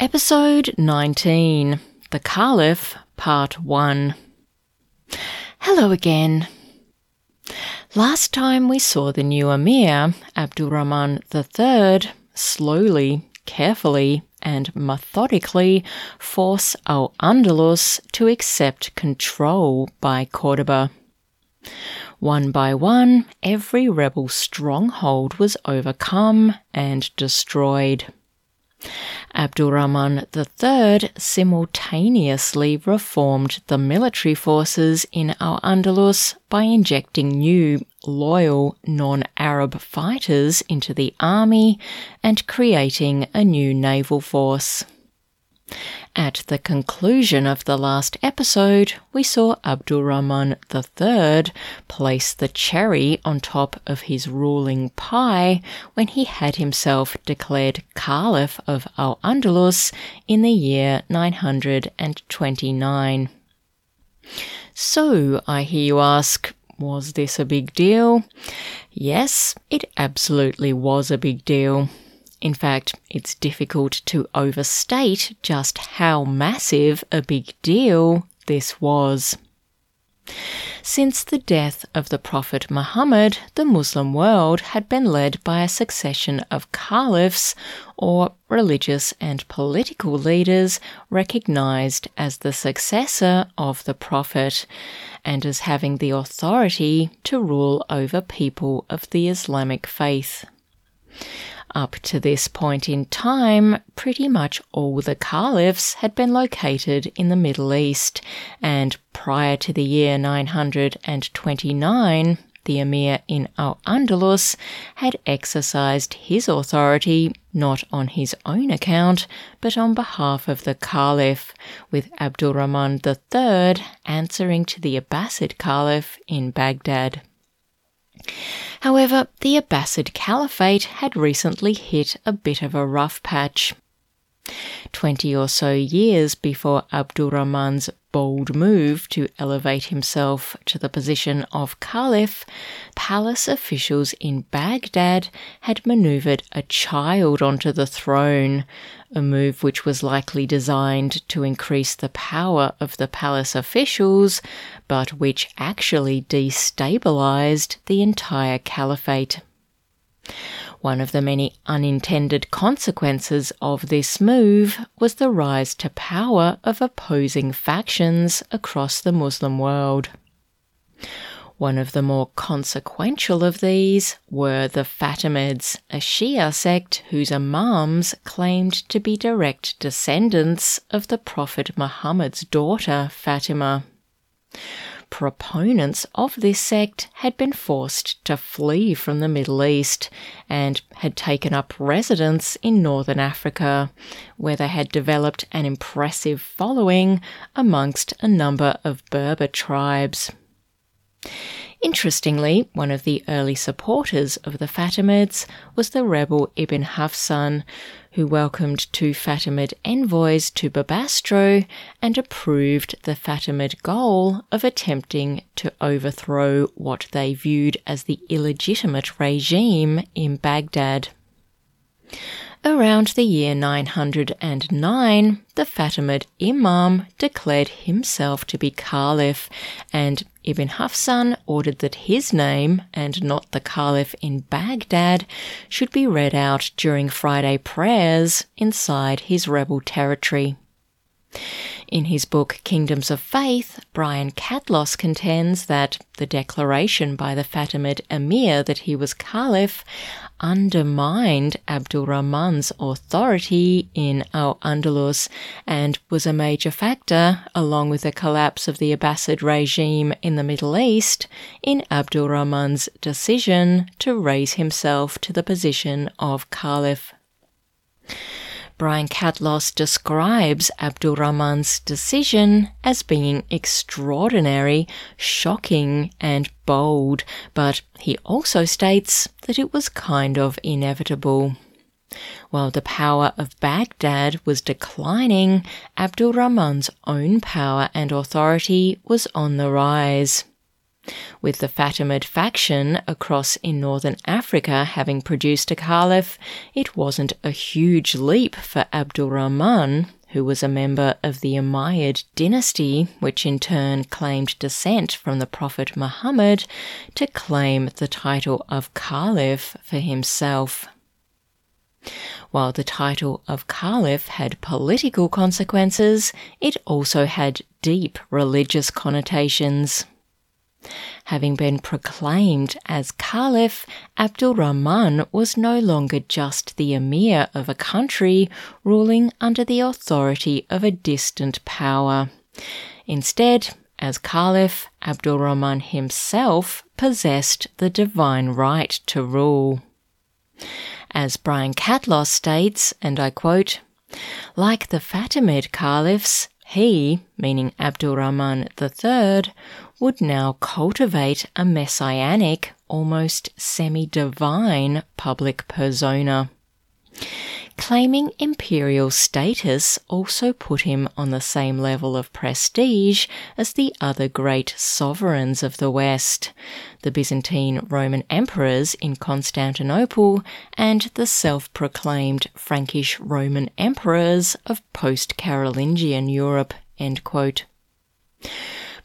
Episode 19 The Caliph, Part 1. Hello again. Last time we saw the new Emir, Abdurrahman III, slowly, carefully, and methodically force Al Andalus to accept control by Cordoba. One by one, every rebel stronghold was overcome and destroyed. Abdurrahman III simultaneously reformed the military forces in Al Andalus by injecting new, loyal, non Arab fighters into the army and creating a new naval force. At the conclusion of the last episode, we saw Abdurrahman III place the cherry on top of his ruling pie when he had himself declared Caliph of Al Andalus in the year 929. So, I hear you ask, was this a big deal? Yes, it absolutely was a big deal. In fact, it's difficult to overstate just how massive a big deal this was. Since the death of the Prophet Muhammad, the Muslim world had been led by a succession of caliphs, or religious and political leaders recognized as the successor of the Prophet, and as having the authority to rule over people of the Islamic faith. Up to this point in time, pretty much all the caliphs had been located in the Middle East, and prior to the year 929, the emir in Al Andalus had exercised his authority not on his own account, but on behalf of the caliph, with Abdurrahman III answering to the Abbasid caliph in Baghdad. However, the Abbasid Caliphate had recently hit a bit of a rough patch. Twenty or so years before Abdurrahman's bold move to elevate himself to the position of caliph, palace officials in Baghdad had maneuvered a child onto the throne, a move which was likely designed to increase the power of the palace officials, but which actually destabilized the entire caliphate. One of the many unintended consequences of this move was the rise to power of opposing factions across the Muslim world. One of the more consequential of these were the Fatimids, a Shia sect whose imams claimed to be direct descendants of the Prophet Muhammad's daughter, Fatima. Proponents of this sect had been forced to flee from the Middle East and had taken up residence in northern Africa, where they had developed an impressive following amongst a number of Berber tribes. Interestingly, one of the early supporters of the Fatimids was the rebel Ibn Hafsun, who welcomed two Fatimid envoys to Bobastro and approved the Fatimid goal of attempting to overthrow what they viewed as the illegitimate regime in Baghdad. Around the year 909, the Fatimid Imam declared himself to be Caliph, and Ibn Hafsun ordered that his name, and not the Caliph in Baghdad, should be read out during Friday prayers inside his rebel territory. In his book Kingdoms of Faith, Brian Catlos contends that the declaration by the Fatimid emir that he was caliph undermined Abdul Rahman's authority in Al Andalus and was a major factor, along with the collapse of the Abbasid regime in the Middle East, in Abdul Rahman's decision to raise himself to the position of caliph. Brian Catlos describes Abdul Rahman's decision as being extraordinary, shocking, and bold, but he also states that it was kind of inevitable. While the power of Baghdad was declining, Abdul Rahman's own power and authority was on the rise. With the Fatimid faction across in northern Africa having produced a caliph, it wasn't a huge leap for Abdurrahman, who was a member of the Umayyad dynasty, which in turn claimed descent from the Prophet Muhammad, to claim the title of Caliph for himself. While the title of Caliph had political consequences, it also had deep religious connotations. Having been proclaimed as Caliph, Abdul Rahman was no longer just the emir of a country ruling under the authority of a distant power. Instead, as Caliph, Abdul Rahman himself possessed the divine right to rule. As Brian Catlos states, and I quote, like the Fatimid caliphs, he, meaning Abdul Rahman III, would now cultivate a messianic, almost semi divine public persona. Claiming imperial status also put him on the same level of prestige as the other great sovereigns of the West, the Byzantine Roman emperors in Constantinople and the self proclaimed Frankish Roman emperors of post Carolingian Europe.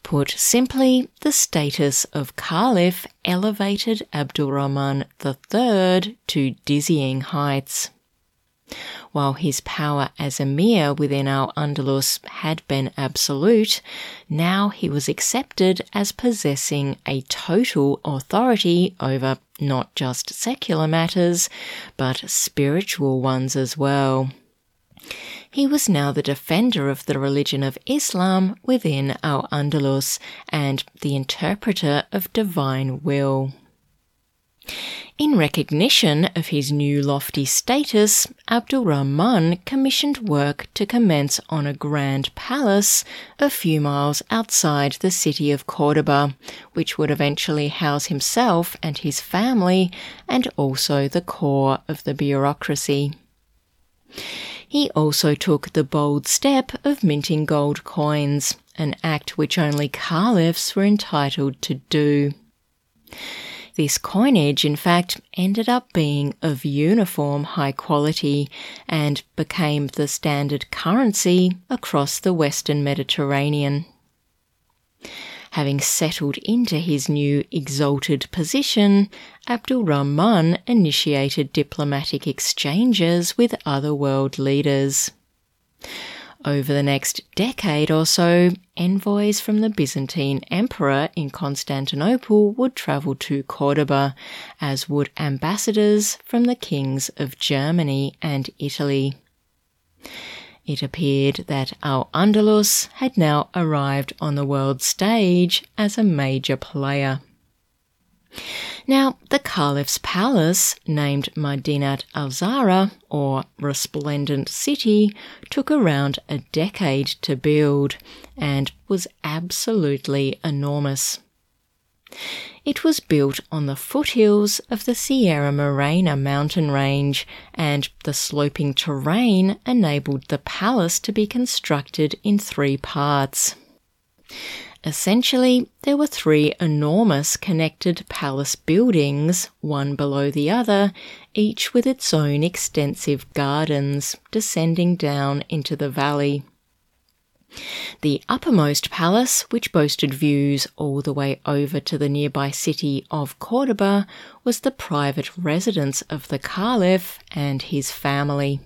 Put simply, the status of Caliph elevated Abdurrahman III to dizzying heights. While his power as emir within Al Andalus had been absolute, now he was accepted as possessing a total authority over not just secular matters, but spiritual ones as well. He was now the defender of the religion of Islam within Al Andalus and the interpreter of divine will. In recognition of his new lofty status, Abdul Rahman commissioned work to commence on a grand palace a few miles outside the city of Cordoba, which would eventually house himself and his family and also the core of the bureaucracy. He also took the bold step of minting gold coins, an act which only caliphs were entitled to do. This coinage, in fact, ended up being of uniform high quality and became the standard currency across the Western Mediterranean. Having settled into his new exalted position, Abdul Rahman initiated diplomatic exchanges with other world leaders. Over the next decade or so, envoys from the Byzantine Emperor in Constantinople would travel to Cordoba, as would ambassadors from the kings of Germany and Italy. It appeared that Al Andalus had now arrived on the world stage as a major player. Now, the Caliph's palace, named Madinat al Zahra, or Resplendent City, took around a decade to build and was absolutely enormous. It was built on the foothills of the Sierra Morena mountain range, and the sloping terrain enabled the palace to be constructed in three parts. Essentially, there were three enormous connected palace buildings, one below the other, each with its own extensive gardens descending down into the valley. The uppermost palace, which boasted views all the way over to the nearby city of Cordoba, was the private residence of the Caliph and his family.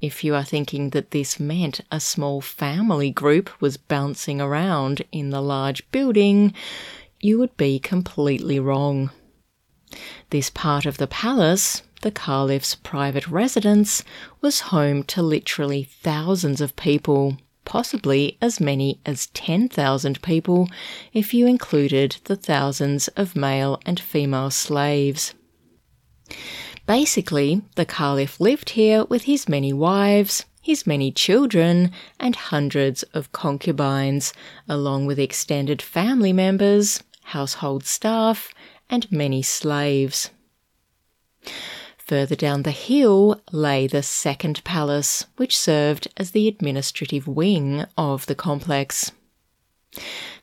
If you are thinking that this meant a small family group was bouncing around in the large building, you would be completely wrong. This part of the palace, the Caliph's private residence, was home to literally thousands of people, possibly as many as 10,000 people if you included the thousands of male and female slaves. Basically, the Caliph lived here with his many wives, his many children, and hundreds of concubines, along with extended family members, household staff, and many slaves. Further down the hill lay the second palace, which served as the administrative wing of the complex.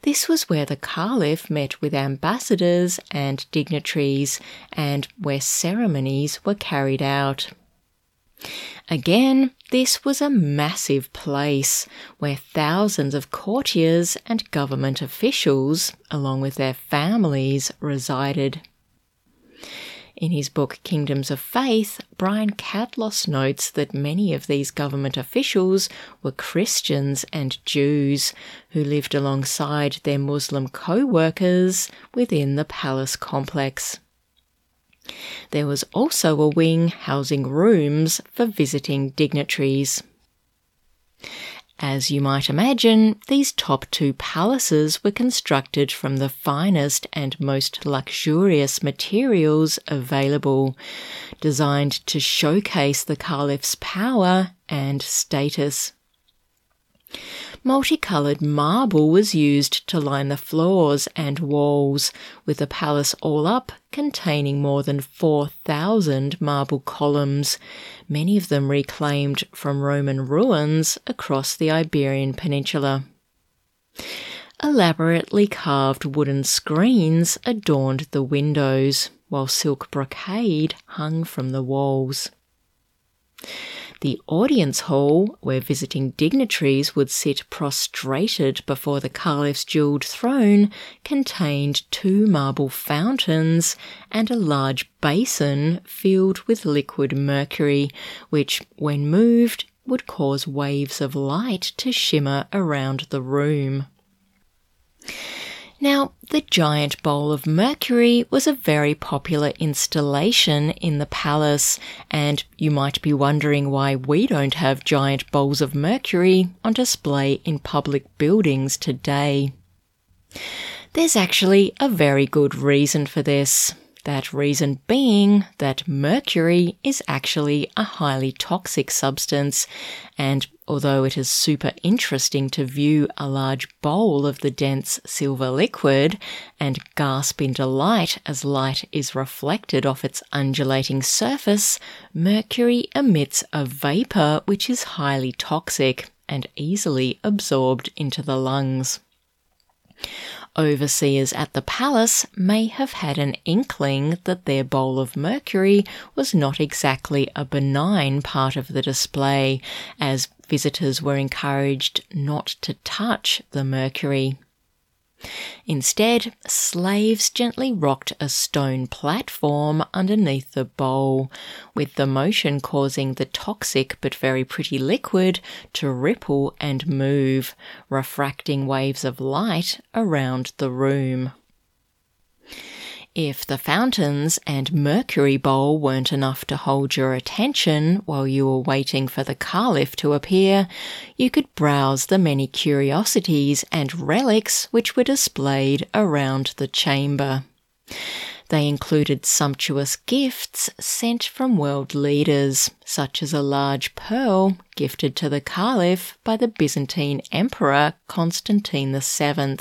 This was where the Caliph met with ambassadors and dignitaries, and where ceremonies were carried out. Again, this was a massive place where thousands of courtiers and government officials, along with their families, resided. In his book Kingdoms of Faith, Brian Catlos notes that many of these government officials were Christians and Jews who lived alongside their Muslim co workers within the palace complex. There was also a wing housing rooms for visiting dignitaries. As you might imagine, these top two palaces were constructed from the finest and most luxurious materials available, designed to showcase the Caliph's power and status. Multicoloured marble was used to line the floors and walls, with the palace all up containing more than 4,000 marble columns, many of them reclaimed from Roman ruins across the Iberian Peninsula. Elaborately carved wooden screens adorned the windows, while silk brocade hung from the walls. The audience hall, where visiting dignitaries would sit prostrated before the Caliph's jewelled throne, contained two marble fountains and a large basin filled with liquid mercury, which, when moved, would cause waves of light to shimmer around the room. Now, the giant bowl of Mercury was a very popular installation in the palace, and you might be wondering why we don't have giant bowls of Mercury on display in public buildings today. There's actually a very good reason for this. That reason being that mercury is actually a highly toxic substance, and although it is super interesting to view a large bowl of the dense silver liquid and gasp in delight as light is reflected off its undulating surface, mercury emits a vapor which is highly toxic and easily absorbed into the lungs. Overseers at the palace may have had an inkling that their bowl of mercury was not exactly a benign part of the display, as visitors were encouraged not to touch the mercury. Instead, slaves gently rocked a stone platform underneath the bowl, with the motion causing the toxic but very pretty liquid to ripple and move, refracting waves of light around the room. If the fountains and mercury bowl weren't enough to hold your attention while you were waiting for the caliph to appear, you could browse the many curiosities and relics which were displayed around the chamber. They included sumptuous gifts sent from world leaders, such as a large pearl gifted to the Caliph by the Byzantine Emperor Constantine VII,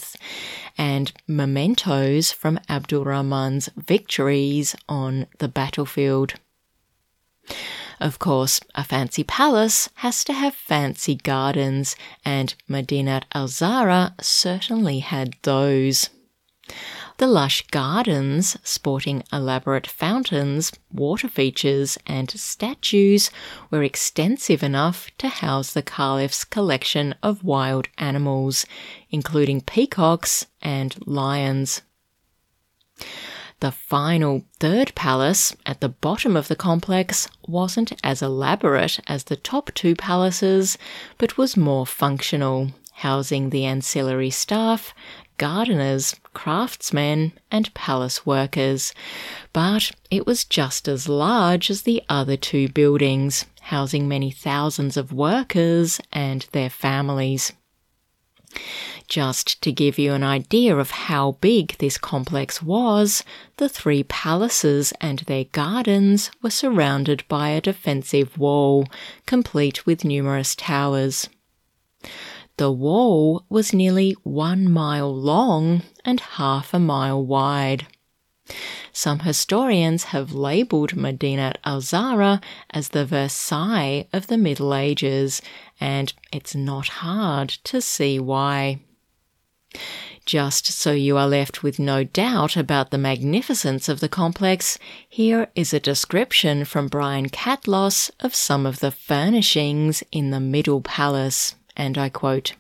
and mementos from Abdul Rahman's victories on the battlefield. Of course, a fancy palace has to have fancy gardens, and Medinat al Zahra certainly had those. The lush gardens, sporting elaborate fountains, water features, and statues, were extensive enough to house the Caliph's collection of wild animals, including peacocks and lions. The final third palace at the bottom of the complex wasn't as elaborate as the top two palaces, but was more functional, housing the ancillary staff, gardeners, craftsmen, and palace workers. But it was just as large as the other two buildings, housing many thousands of workers and their families. Just to give you an idea of how big this complex was, the three palaces and their gardens were surrounded by a defensive wall, complete with numerous towers. The wall was nearly one mile long and half a mile wide. Some historians have labelled Medinat al Zahra as the Versailles of the Middle Ages, and it's not hard to see why. Just so you are left with no doubt about the magnificence of the complex, here is a description from Brian Catlos of some of the furnishings in the Middle Palace and I quote,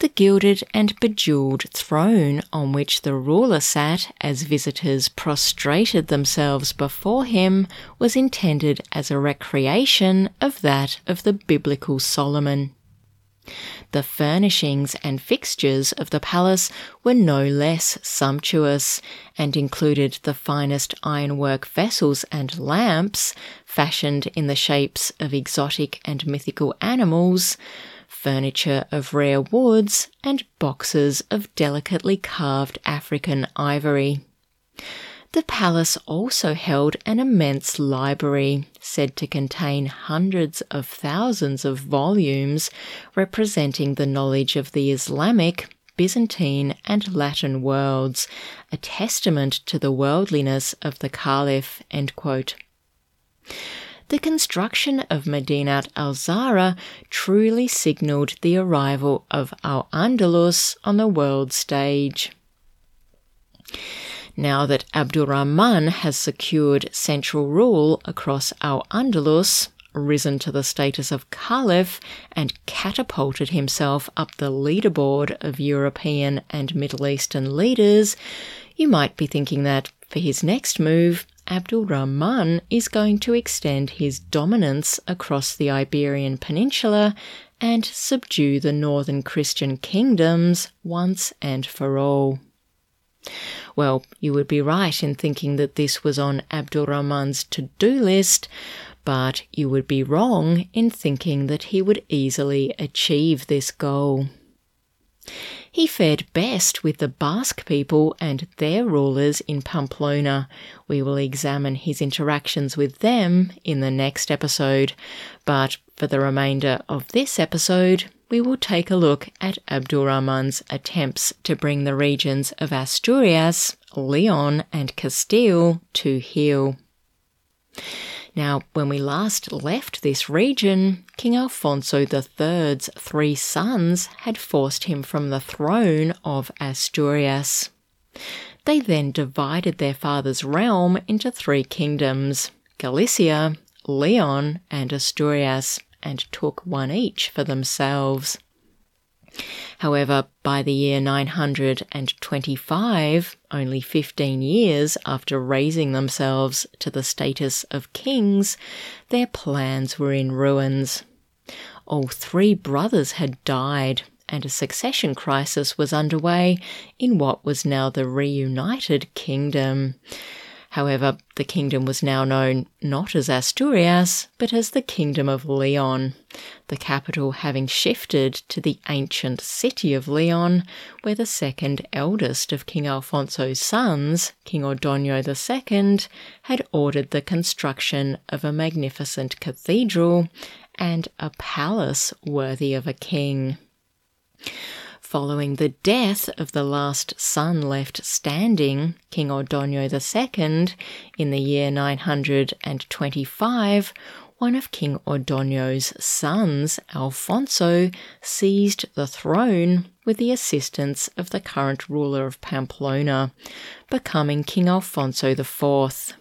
the gilded and bejewelled throne on which the ruler sat as visitors prostrated themselves before him was intended as a recreation of that of the biblical Solomon. The furnishings and fixtures of the palace were no less sumptuous and included the finest ironwork vessels and lamps, fashioned in the shapes of exotic and mythical animals, furniture of rare woods, and boxes of delicately carved African ivory. The palace also held an immense library, said to contain hundreds of thousands of volumes representing the knowledge of the Islamic, Byzantine, and Latin worlds, a testament to the worldliness of the Caliph. The construction of Medinat al Zahra truly signalled the arrival of Al Andalus on the world stage. Now that Abdurrahman has secured central rule across Al Andalus, risen to the status of Caliph, and catapulted himself up the leaderboard of European and Middle Eastern leaders, you might be thinking that for his next move, Abdul Rahman is going to extend his dominance across the Iberian Peninsula and subdue the northern Christian kingdoms once and for all. Well, you would be right in thinking that this was on Abdul Rahman's to do list, but you would be wrong in thinking that he would easily achieve this goal. He fared best with the Basque people and their rulers in Pamplona. We will examine his interactions with them in the next episode, but for the remainder of this episode, we will take a look at Abdurrahman's attempts to bring the regions of Asturias, Leon, and Castile to heel. Now, when we last left this region, King Alfonso III's three sons had forced him from the throne of Asturias. They then divided their father's realm into three kingdoms Galicia, Leon, and Asturias, and took one each for themselves. However, by the year 925, only 15 years after raising themselves to the status of kings, their plans were in ruins. All three brothers had died, and a succession crisis was underway in what was now the reunited kingdom. However, the kingdom was now known not as Asturias, but as the Kingdom of Leon, the capital having shifted to the ancient city of Leon, where the second eldest of King Alfonso's sons, King Ordoño II, had ordered the construction of a magnificent cathedral and a palace worthy of a king. Following the death of the last son left standing, King Ordoño II, in the year 925, one of King Ordoño's sons, Alfonso, seized the throne with the assistance of the current ruler of Pamplona, becoming King Alfonso IV.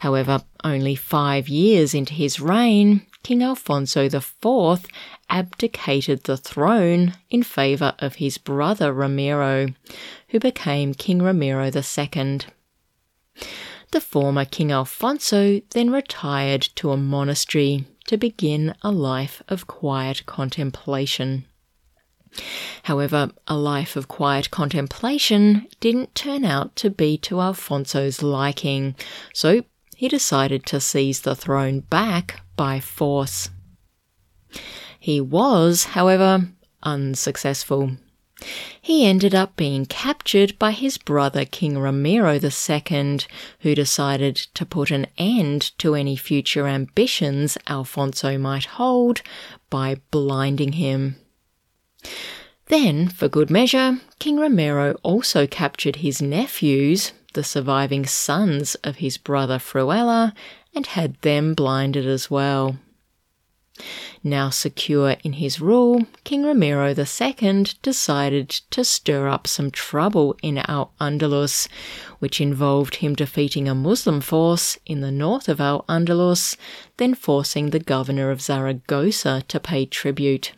However, only five years into his reign, King Alfonso IV abdicated the throne in favour of his brother Ramiro, who became King Ramiro II. The former King Alfonso then retired to a monastery to begin a life of quiet contemplation. However, a life of quiet contemplation didn't turn out to be to Alfonso's liking, so he decided to seize the throne back by force. He was, however, unsuccessful. He ended up being captured by his brother King Ramiro II, who decided to put an end to any future ambitions Alfonso might hold by blinding him. Then, for good measure, King Ramiro also captured his nephews, the surviving sons of his brother Fruela, and had them blinded as well. Now secure in his rule, King Ramiro II decided to stir up some trouble in Al Andalus, which involved him defeating a Muslim force in the north of Al Andalus, then forcing the governor of Zaragoza to pay tribute.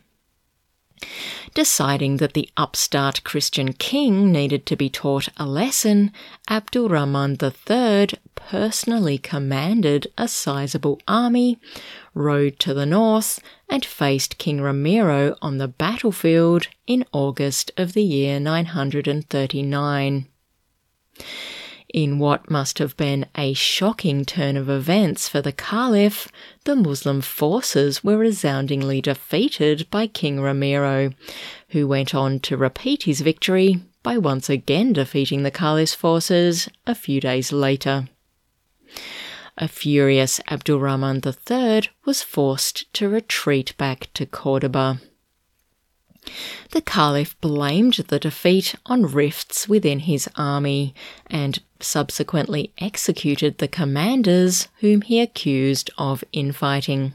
Deciding that the upstart Christian king needed to be taught a lesson, Abdul Rahman III personally commanded a sizable army, rode to the north, and faced King Ramiro on the battlefield in August of the year 939. In what must have been a shocking turn of events for the Caliph, the Muslim forces were resoundingly defeated by King Ramiro, who went on to repeat his victory by once again defeating the Caliph's forces a few days later. A furious Abdulrahman III was forced to retreat back to Cordoba. The Caliph blamed the defeat on rifts within his army and subsequently executed the commanders whom he accused of infighting.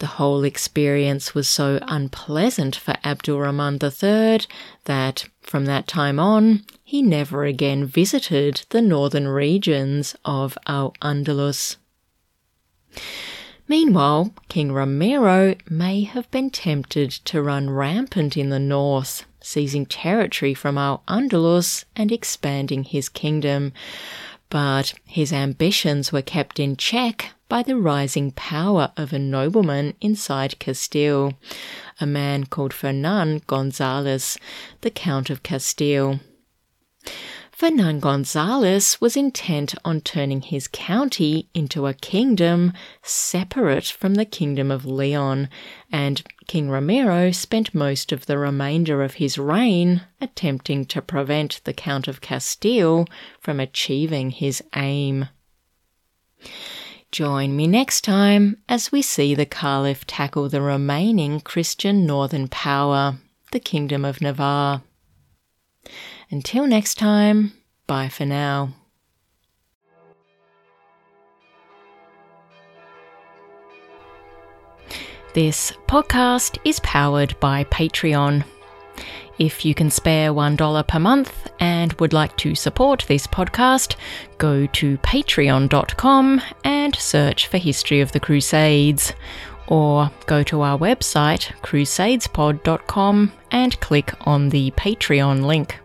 The whole experience was so unpleasant for Abdulrahman III that from that time on he never again visited the northern regions of Al Andalus. Meanwhile, King Ramiro may have been tempted to run rampant in the north, seizing territory from Al Andalus and expanding his kingdom. But his ambitions were kept in check by the rising power of a nobleman inside Castile, a man called Fernan Gonzalez, the Count of Castile. Fernan Gonzalez was intent on turning his county into a kingdom separate from the Kingdom of Leon, and King Ramiro spent most of the remainder of his reign attempting to prevent the Count of Castile from achieving his aim. Join me next time as we see the Caliph tackle the remaining Christian northern power, the Kingdom of Navarre. Until next time, bye for now. This podcast is powered by Patreon. If you can spare $1 per month and would like to support this podcast, go to patreon.com and search for History of the Crusades. Or go to our website, crusadespod.com, and click on the Patreon link.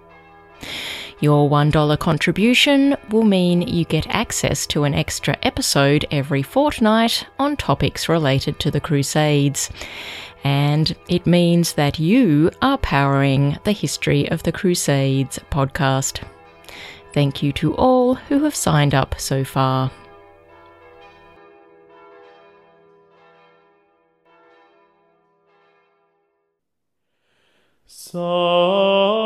Your $1 contribution will mean you get access to an extra episode every fortnight on topics related to the Crusades. And it means that you are powering the History of the Crusades podcast. Thank you to all who have signed up so far. Sanctus,